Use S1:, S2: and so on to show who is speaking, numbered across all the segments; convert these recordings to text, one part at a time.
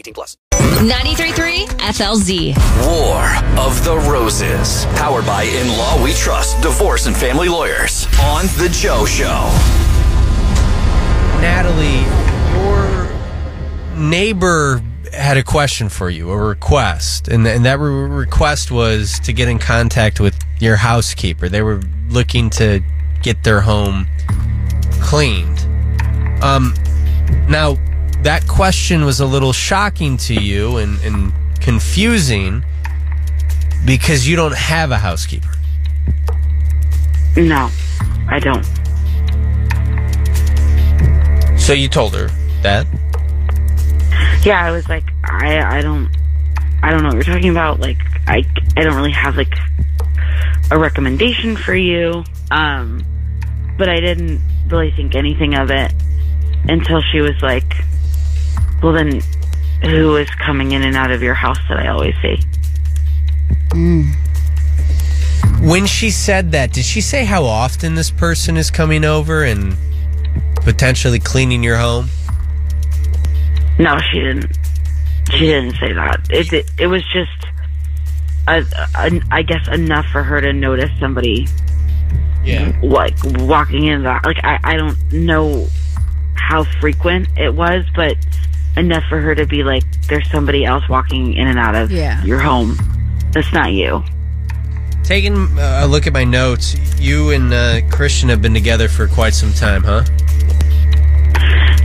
S1: 18 plus.
S2: 93.3 FLZ.
S1: War of the Roses. Powered by In Law We Trust. Divorce and Family Lawyers. On The Joe Show.
S3: Natalie, your neighbor had a question for you, a request, and, and that re- request was to get in contact with your housekeeper. They were looking to get their home cleaned. Um, now, that question was a little shocking to you and, and confusing because you don't have a housekeeper.
S4: No, I don't.
S3: So you told her that.
S4: Yeah, I was like, I, I don't, I don't know what you're talking about. Like, I, I don't really have like a recommendation for you. Um, but I didn't really think anything of it until she was like, well, then who is coming in and out of your house that I always see? Hmm.
S3: When she said that, did she say how often this person is coming over and potentially cleaning your home?
S4: No, she didn't. She didn't say that. It it, it was just, a, a, I guess, enough for her to notice somebody
S3: Yeah.
S4: like walking in that. Like I, I don't know how frequent it was, but enough for her to be like, "There's somebody else walking in and out of
S5: Yeah.
S4: your home. That's not you."
S3: Taking uh, a look at my notes, you and uh, Christian have been together for quite some time, huh?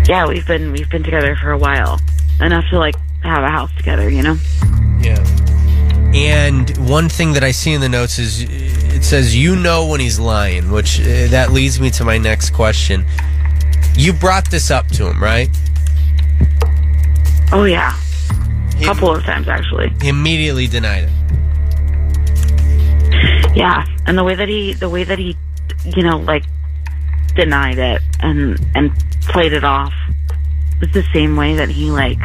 S4: Yeah, we've been we've been together for a while, enough to like have a house together. You know.
S3: Yeah. And one thing that I see in the notes is it says you know when he's lying, which uh, that leads me to my next question. You brought this up to him, right?
S4: Oh yeah, a couple of times actually.
S3: He immediately denied it.
S4: Yeah, and the way that he, the way that he, you know, like denied it and and played it off was the same way that he like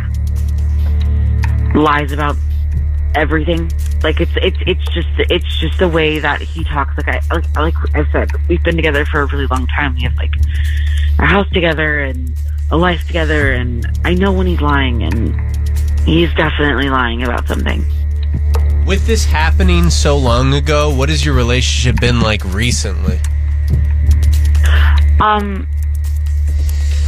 S4: lies about everything. Like it's it's it's just it's just the way that he talks. Like I like, like I said, we've been together for a really long time. We have like a house together and a life together, and I know when he's lying, and he's definitely lying about something.
S3: With this happening so long ago, what has your relationship been like recently?
S4: Um,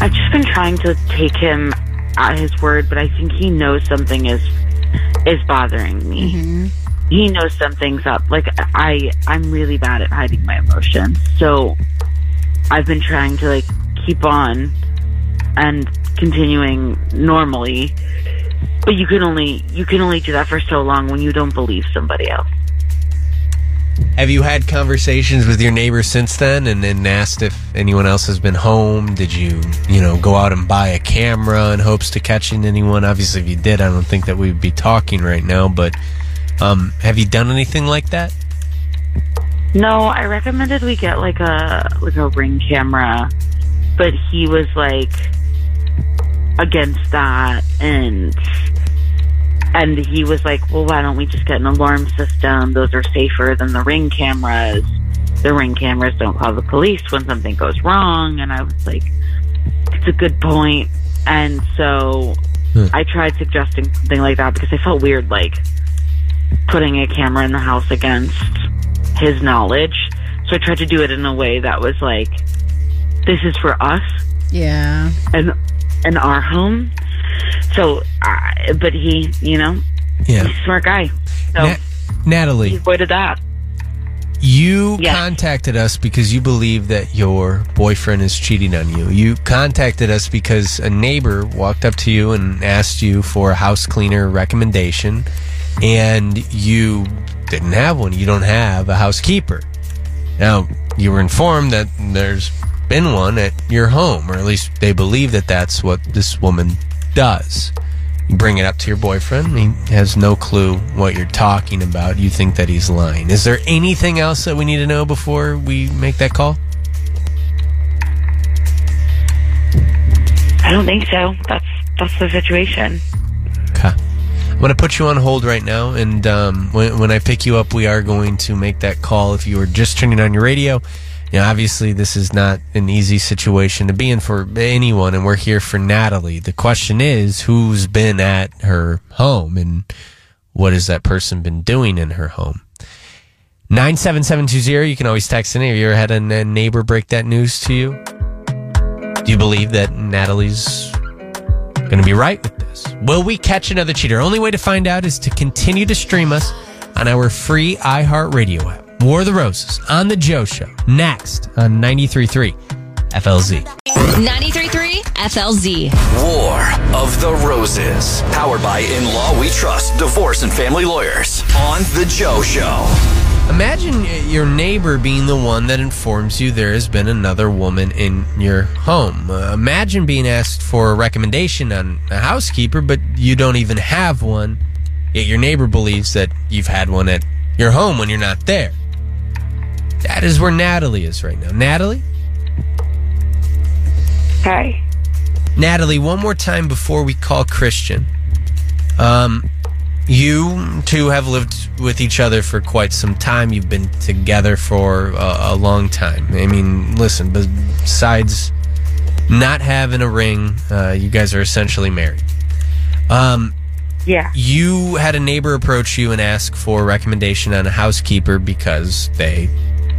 S4: I've just been trying to take him at his word, but I think he knows something is is bothering me. He knows something's up. Like I, I'm really bad at hiding my emotions, so I've been trying to like keep on and continuing normally. But you can only you can only do that for so long when you don't believe somebody else.
S3: Have you had conversations with your neighbors since then and then asked if anyone else has been home? Did you, you know, go out and buy a camera in hopes to catching anyone? Obviously, if you did, I don't think that we'd be talking right now, but um, have you done anything like that?
S4: No, I recommended we get like a like a ring camera, but he was like against that and and he was like, "Well, why don't we just get an alarm system? Those are safer than the ring cameras. The ring cameras don't call the police when something goes wrong." And I was like, "It's a good point." And so hmm. I tried suggesting something like that because I felt weird like putting a camera in the house against his knowledge. So I tried to do it in a way that was like, this is for us
S5: Yeah.
S4: and and our home. So, uh, but he, you know,
S3: Yeah.
S4: he's a smart guy. So
S3: Na- Natalie.
S4: he avoided that.
S3: You
S4: Yes.
S3: contacted us because you believe that your boyfriend is cheating on you. You contacted us because a neighbor walked up to you and asked you for a house cleaner recommendation, and you didn't have one. You don't have a housekeeper. Now, you were informed that there's been one at your home, or at least they believe that that's what this woman does. You bring it up to your boyfriend. He has no clue what you're talking about. You think that he's lying. Is there anything else that we need to know before we make that call?
S4: I don't think so. That's that's the situation.
S3: Okay. I'm going to put you on hold right now, and um, when, when I pick you up, we are going to make that call. If you were just turning on your radio, you know, obviously this is not an easy situation to be in for anyone, and we're here for Natalie. The question is, who's been at her home, and what has that person been doing in her home? 97720, you can always text in. Have you ever had a neighbor break that news to you? Do you believe that Natalie's going to be right with this? Will we catch another cheater? Only way to find out is to continue to stream us on our free iHeartRadio app. War of the Roses on The Joe Show. Next on 93.3 FLZ.
S2: 93.3 FLZ.
S1: War of the Roses. Powered by In Law We Trust Divorce and Family Lawyers. On The Joe Show.
S3: Imagine your neighbor being the one that informs you there has been another woman in your home. Uh, imagine being asked for a recommendation on a housekeeper, but you don't even have one, yet your neighbor believes that you've had one at your home when you're not there. That is where Natalie is right now. Natalie?
S4: Hi.
S3: Natalie, one more time before we call Christian. Um, you two have lived with each other for quite some time. You've been together for a, a long time. I mean, listen, besides not having a ring, uh, you guys are essentially married. Um,
S4: Yeah.
S3: you had a neighbor approach you and ask for a recommendation on a housekeeper because they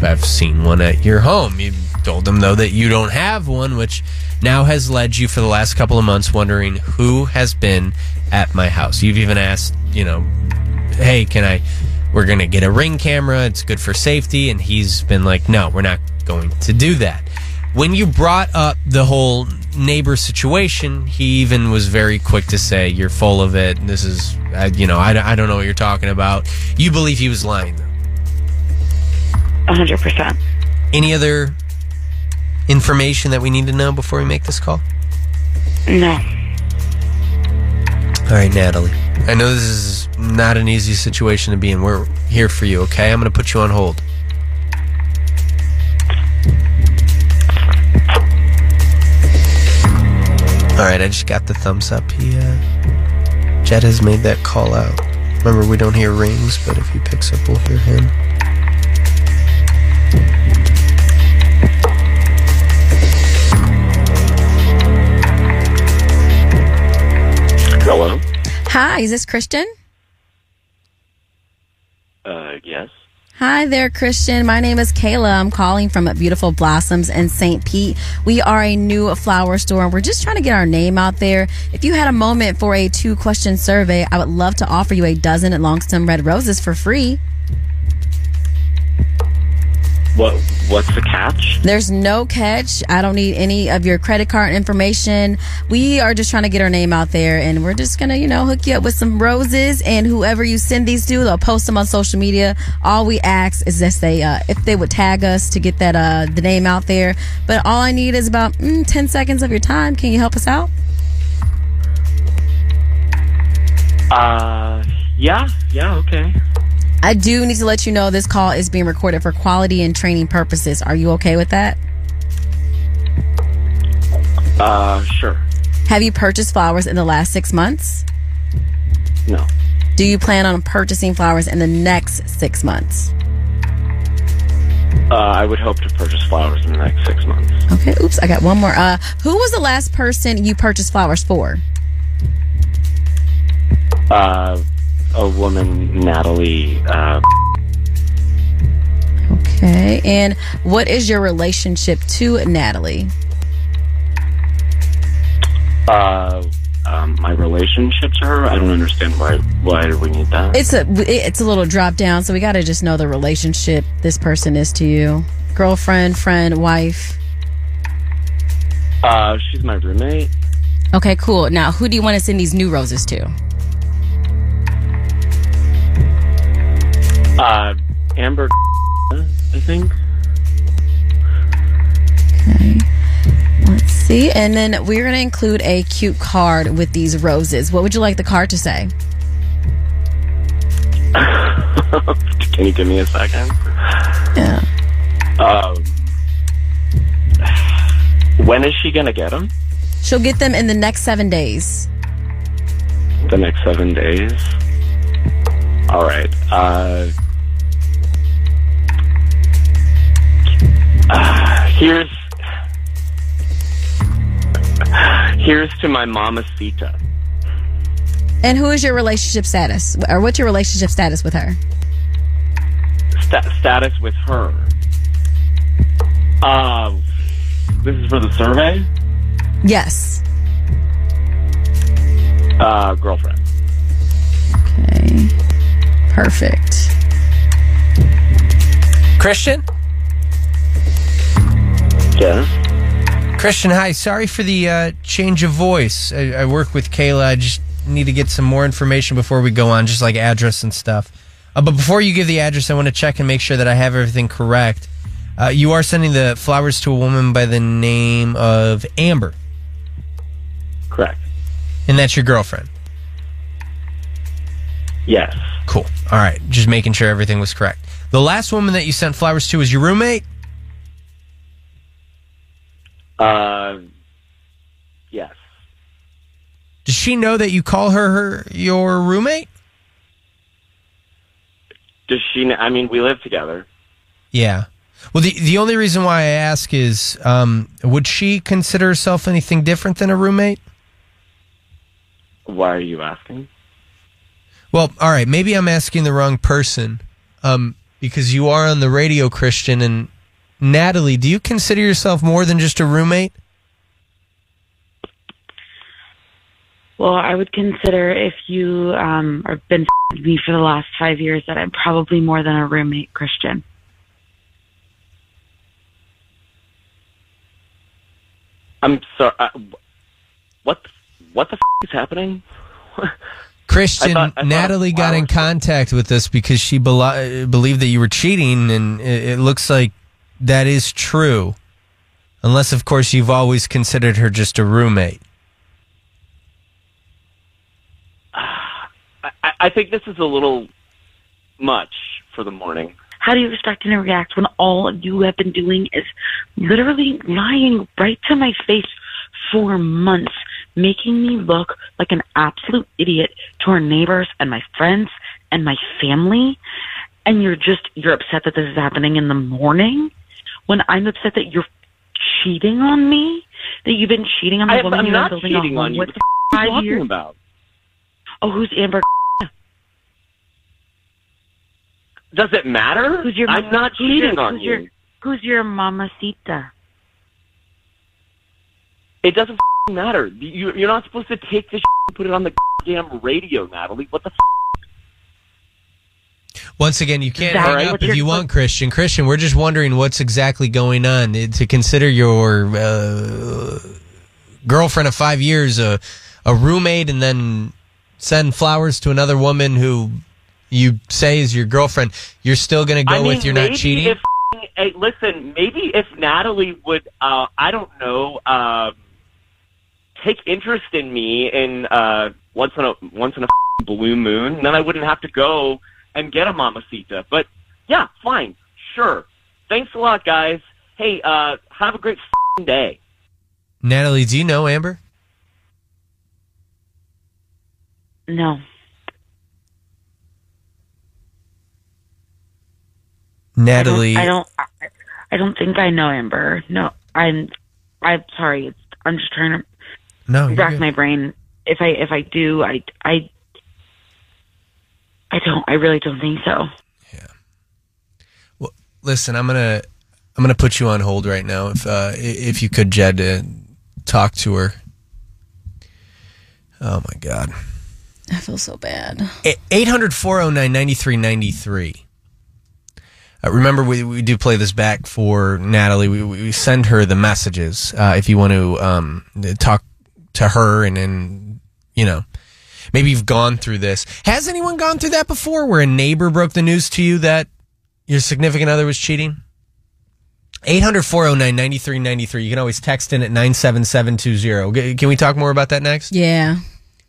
S3: have seen one at your home. You told them though that you don't have one, which now has led you for the last couple of months wondering who has been at my house. You've even asked, you know, hey, can I? We're gonna get a ring camera. It's good for safety, and he's been like, no, we're not going to do that. When you brought up the whole neighbor situation, he even was very quick to say, "You're full of it. This is, you know, I, I don't know what you're talking about." You believe he was lying, though.
S4: A hundred percent.
S3: Any other information that we need to know before we make this call?
S4: No.
S3: All right, Natalie. I know this is not an easy situation to be in. We're here for you, okay? I'm going to put you on hold. All right, I just got the thumbs up. He, uh, Jed has made that call out. Remember, we don't hear rings, but if he picks up, we'll hear him.
S5: Hello.
S6: Hi, is this Christian?
S5: Uh, yes.
S6: Hi there, Christian. My name is Kayla. I'm calling from Beautiful Blossoms in St. Pete. We are a new flower store and we're just trying to get our name out there. If you had a moment for a two question survey, I would love to offer you a dozen long stem red roses for free.
S5: What What's the catch?
S6: There's no catch. I don't need any of your credit card information. We are just trying to get our name out there and we're just going to, you know, hook you up with some roses and whoever you send these to, they'll post them on social media. All we ask is that they, uh, if they would tag us to get that, uh, the name out there. But all I need is about mm, 10 seconds of your time. Can you help us out?
S5: Uh, yeah, yeah, okay.
S6: I do need to let you know this call is being recorded for quality and training purposes. Are you okay with that?
S5: Uh, sure.
S6: Have you purchased flowers in the last six months?
S5: No.
S6: Do you plan on purchasing flowers in the next six months?
S5: Uh, I would hope to purchase flowers in the next six months.
S6: Okay, oops, I got one more. Uh, who was the last person you purchased flowers for?
S5: Uh, a woman, Natalie. Uh,
S6: Okay, and what is your relationship to Natalie?
S5: uh, um, my relationship to her. I don't understand why. Why do we need that?
S6: It's a it's a little drop down, so we got to just know the relationship this person is to you. Girlfriend, friend, wife.
S5: Uh, she's my roommate.
S6: Okay, cool. Now, who do you want to send these new roses to?
S5: Uh, Amber. I think.
S6: Okay. Let's see. And then we're going to include a cute card with these roses. What would you like the card to say?
S5: Can you give me a second?
S6: Yeah.
S5: Um, when is she gonna get them?
S6: She'll get them in the next seven days.
S5: The next seven days. All right. Uh, uh, here's here's to my mamacita.
S6: And who is your relationship status? Or what's your relationship status with her?
S5: Sta- status with her. Uh, this is for the survey.
S6: Yes.
S5: Uh, girlfriend.
S6: Okay. Perfect.
S3: Christian?
S5: Yes.
S3: Christian, hi. Sorry for the uh, change of voice. I, I work with Kayla. I just need to get some more information before we go on, just like address and stuff. Uh, but before you give the address, I want to check and make sure that I have everything correct. Uh, you are sending the flowers to a woman by the name of Amber,
S5: Correct.
S3: and that's your girlfriend.
S5: Yes.
S3: Cool. All right. Just making sure everything was correct. The last woman that you sent flowers to was your roommate?
S5: Uh, yes.
S3: Does she know that you call her, her your roommate?
S5: Does she? kn- I mean, we live together.
S3: Yeah. Well, the the only reason why I ask is, um, would she consider herself anything different than a roommate?
S5: Why are you asking?
S3: Well, all right. Maybe I'm asking the wrong person, um, because you are on the radio, Christian. And Natalie, do you consider yourself more than just a roommate?
S4: Well, I would consider if you um, have been with me for the last five years that I'm probably more than a roommate, Christian.
S5: I'm sorry. Uh, what? What the f- is happening?
S3: Christian,
S5: I thought- I thought
S3: Natalie got in contact with us because she belo- believed that you were cheating, and it, it looks like that is true. Unless, of course, you've always considered her just a roommate.
S5: I, I think this is a little much for the morning.
S4: How do you expect me to react when all you have been doing is literally lying right to my face for months, making me look like an absolute idiot to our neighbors and my friends and my family? And you're just, you're upset that this is happening in the morning when I'm upset that you're cheating on me? That you've been cheating on the
S5: I,
S4: woman
S5: I'm
S4: you've been building
S5: cheating
S4: home
S5: on you.
S4: with
S5: What the f- are you talking
S4: years?
S5: about?
S4: Oh, who's Amber?
S5: Does it matter?
S4: Who's your
S5: I'm not cheating on
S4: who's
S5: you.
S4: Your, who's your mamacita?
S5: It doesn't matter. You, you're not supposed to take this and put it on the damn radio, Natalie. What the f-
S3: Once again, you can't hang up if you want, Christian. Christian, we're just wondering what's exactly going on. Eh, To consider your uh, girlfriend of five years a, a roommate and then send flowers to another woman who you say is your girlfriend, you're still going to go
S5: I mean,
S3: with you're not cheating?
S5: If, hey, listen, maybe if Natalie would, uh, I don't know, uh, take interest in me in uh, once in a once in a blue moon, then I wouldn't have to go and get a mamacita. But yeah, fine, sure. Thanks a lot, guys. Hey, uh, have a great day.
S3: Natalie, do you know Amber?
S4: No.
S3: Natalie,
S4: I don't. I don't. I don't think I know Amber. No, I'm. I'm sorry. It's, I'm just trying to
S3: no, you're
S4: rack
S3: good.
S4: my brain. If I if I do, I I. I don't. I really don't think so. Yeah.
S3: Well, listen, I'm gonna I'm gonna put you on hold right now. If uh, if you could, Jed, uh, talk to her. Oh my God.
S6: I feel so bad.
S3: 800 409 9393. Uh, remember, we, we do play this back for Natalie. We, we send her the messages uh, if you want to um, talk to her and, then, you know, maybe you've gone through this. Has anyone gone through that before where a neighbor broke the news to you that your significant other was cheating? 800 409 9393. You can always text in at 97720. Can we talk more about that next?
S6: Yeah.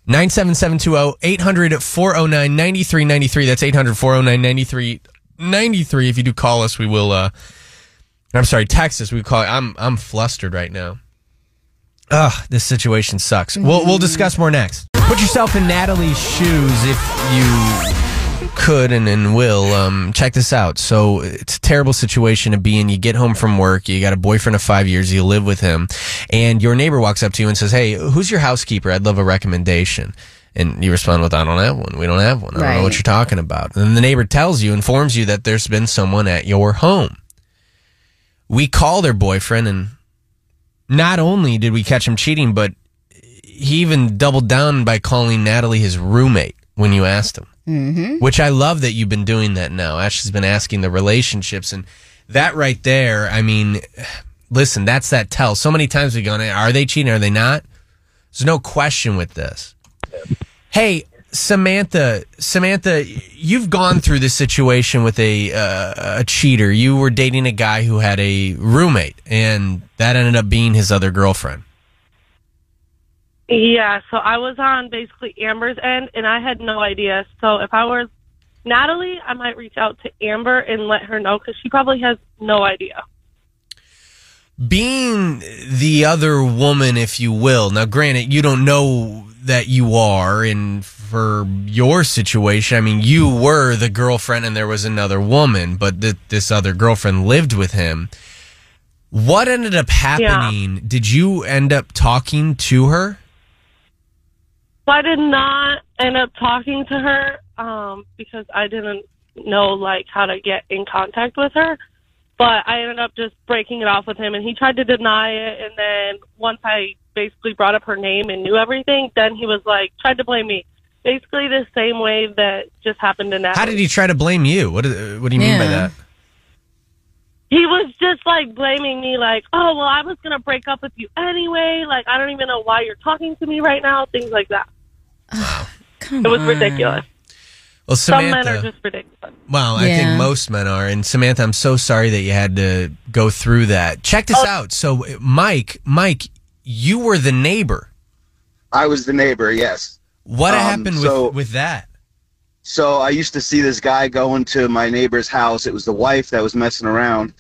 S3: 97720 800 409 9393. That's 800 409 9393. If you do call us, we will, uh, I'm sorry, Texas. We call, I'm, I'm flustered right now. Ugh, this situation sucks. We'll, we'll discuss more next. Put yourself in Natalie's shoes if you could and, and will. Um, check this out. So it's a terrible situation to be in. You get home from work, you got a boyfriend of five years, you live with him, and your neighbor walks up to you and says, Hey, who's your housekeeper? I'd love a recommendation. And you respond with, I don't have one. We don't have one. I don't know what you're talking about. And then the neighbor tells you, informs you that there's been someone at your home. We call their boyfriend and not only did we catch him cheating, but he even doubled down by calling Natalie his roommate when you asked him. Mm-hmm. Which I love that you've been doing that now. Ashley's been asking the relationships, and that right there, I mean, listen, that's that tell. So many times we go, are they cheating? Are they not? There's no question with this. Hey, Samantha, Samantha, you've gone through this situation with a uh, a cheater. You were dating a guy who had a roommate, and that ended up being his other girlfriend.
S7: Yeah, so I was on basically Amber's end, and I had no idea. So if I was Natalie, I might reach out to Amber and let her know because she probably has no idea.
S3: being the other woman, if you will. Now, granted, you don't know that you are, and for your situation, I mean, you were the girlfriend, and there was another woman, but th- this other girlfriend lived with him. What ended up happening? Did you end up talking to her?
S7: So I did not end up talking to her um, because I didn't know like how to get in contact with her. But I ended up just breaking it off with him, and he tried to deny it. And then once I basically brought up her name and knew everything, then he was like tried to blame me. Basically, the same way that just happened to Natalie.
S3: How did he try to blame you? What, is- what do you mean by that?
S7: he was just like blaming me like oh well i was gonna break up with you anyway like i don't even know why you're talking to me right now things like that
S6: Come
S7: it was
S6: on.
S7: ridiculous
S3: Well,
S7: some men are just ridiculous
S3: Well, I
S6: Yeah.
S3: think most men are. And Samantha, I'm so sorry that you had to go through that. Check this
S7: Oh.
S3: out. So, Mike, Mike, you were the neighbor.
S8: I was the neighbor, yes.
S3: What
S8: Um,
S3: happened
S8: so-
S3: with with that?
S8: So I used to see this guy going to my neighbor's house. It was the wife that was messing around.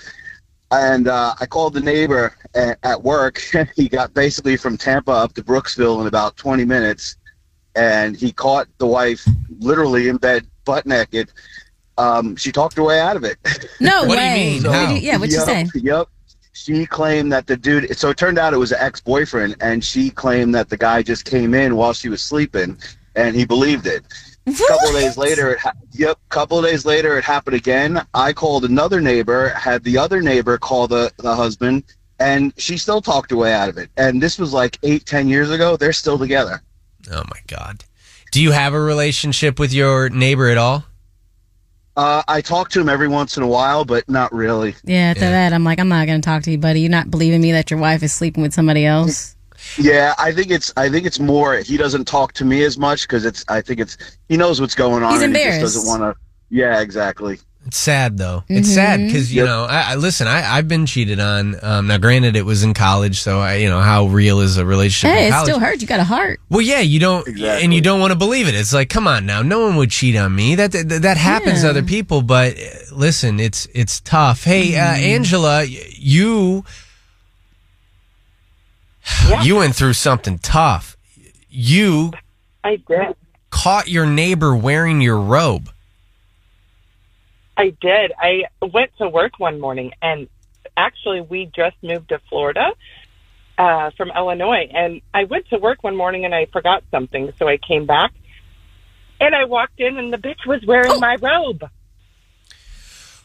S8: And uh, I called the neighbor at, at work. he got basically from Tampa up to Brooksville in about 20 minutes. And he caught the wife literally in bed, butt naked. Um, she talked her way out of it.
S6: No
S3: What do you
S6: way.
S3: mean?
S6: What
S3: How?
S6: you- yeah, what you
S8: Yep,
S6: say?
S8: Yep. She claimed that the dude. So it turned out it was an ex-boyfriend, and she claimed that the guy just came in while she was sleeping, and he believed it. A couple of days later, it ha- yep. Couple of days later, it happened again. I called another neighbor, had the other neighbor call the the husband, and she still talked her way out of it. And this was like eight, ten years ago. They're still together.
S3: Oh my God. Do you have a relationship with your neighbor at all?
S8: Uh, I talk to him every once in a while, but not really.
S6: Yeah, after
S3: Yeah.
S6: that, I'm like, I'm not going to talk to you, buddy. You're not believing me that your wife is sleeping with somebody else.
S8: Yeah, I think it's I think it's more he doesn't talk to me as much because it's I think it's he knows what's going on
S6: He's
S8: and he
S6: embarrassed.
S8: just doesn't want to. Yeah, exactly.
S3: It's sad though. It's sad because you
S8: Yep.
S3: know. I, I listen. I, I've been cheated on. Um, now, granted, it was in college, so I, you know how real is a relationship
S6: Hey,
S3: in
S6: it
S3: college?
S6: still hurts. You got a heart.
S3: Well, yeah, you don't,
S8: Exactly.
S3: and you don't want to believe it. It's like, come on now, no one would cheat on me. That that, that happens to other people, but uh, listen, it's it's tough. Hey, uh, Angela, y- you you went through something tough. You
S7: i did
S3: caught your neighbor wearing your robe.
S9: I did. I went to work one morning, and actually, we just moved to Florida uh, from Illinois. And I went to work one morning, and I forgot something, so I came back, and I walked in, and the bitch was wearing my robe.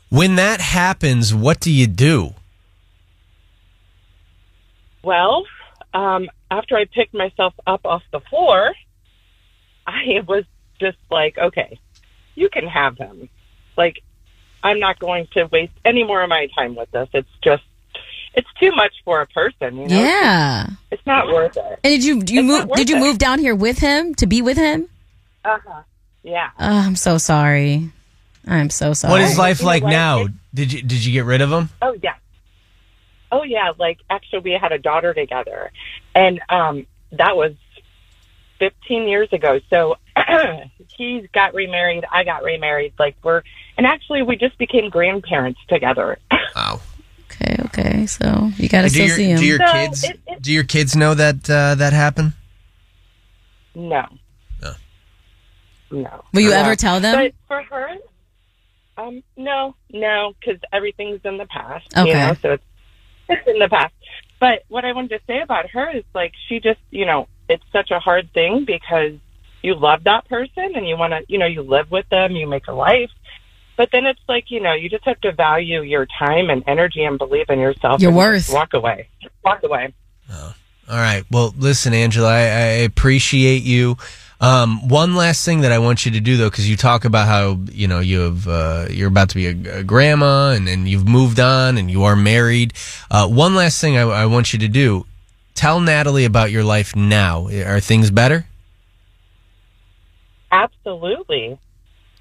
S3: When that happens, what do you do?
S9: Well, um, after I picked myself up off the floor, I was just like, okay, you can have him. Like, I'm not going to waste any more of my time with this. It's just, it's too much for a person. You know?
S6: Yeah.
S9: It's not worth it.
S6: And did you do you
S9: It's
S6: move? Did you
S9: it.
S6: move down here with him to be with him?
S9: Uh huh. Yeah.
S6: Oh, I'm so sorry. I'm so sorry.
S3: What is life
S9: You know
S3: like now?
S9: It-
S3: Did you did you get rid of him?
S9: Oh yeah. oh yeah, like actually we had a daughter together, and um, that was 15 years ago. So he got remarried, I got remarried. Like we're, and actually we just became grandparents together.
S3: Wow.
S6: Okay, okay. So you got to
S3: do
S6: still
S3: your,
S6: see him.
S3: do your
S9: So
S3: kids
S9: it- it-
S3: do your kids know that uh, that happened?
S9: No.
S3: No.
S9: No.
S6: Will you
S9: No.
S6: ever tell them?
S9: But for her, um, no, no, because everything's in the past.
S6: Okay.
S9: You know, so it's, it's in the past. But what I wanted to say about her is like she just, you know, it's such a hard thing because you love that person and you want to, you know, you live with them, you make a life. But then it's like, you know, you just have to value your time and energy and believe in yourself.
S6: Your
S9: and
S6: worth.
S9: Walk away. Just walk away.
S3: All right. Well, listen, Angela, I, I appreciate you. Um, one last thing that I want you to do, though, because you talk about how you know you have uh, you're about to be a, a grandma and, and you've moved on and you are married. Uh, one last thing I, I want you to do: tell Natalie about your life now. Are things better?
S9: Absolutely.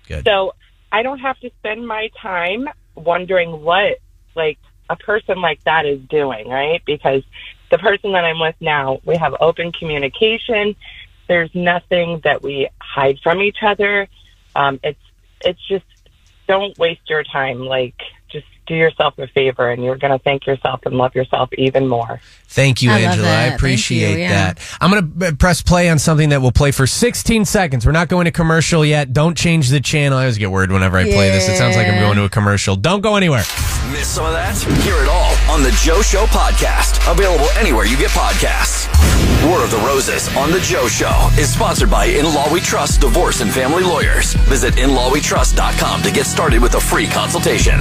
S3: Good.
S9: So I don't have to spend my time wondering what like a person like that is doing, right? Because the person that I'm with now, we have open communication. There's nothing that we hide from each other. Um, it's it's just don't waste your time. Like do yourself a favor, and you're going to thank yourself and love yourself even more.
S3: Thank you,
S6: I
S3: Angela. I
S6: Thank you,
S3: appreciate
S6: yeah.
S3: that. I'm going to uh, press play on something that will play for 16 seconds. We're not going to commercial yet. Don't change the channel. I always get worried whenever I play this. It sounds like I'm going to a commercial. Don't go anywhere.
S1: Miss some of that? Hear it all on the Joe Show podcast. Available anywhere you get podcasts. War of the Roses on the Joe Show is sponsored by In Law We Trust Divorce and Family Lawyers. Visit inlawwetrust.com to get started with a free consultation.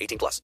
S1: 18 plus.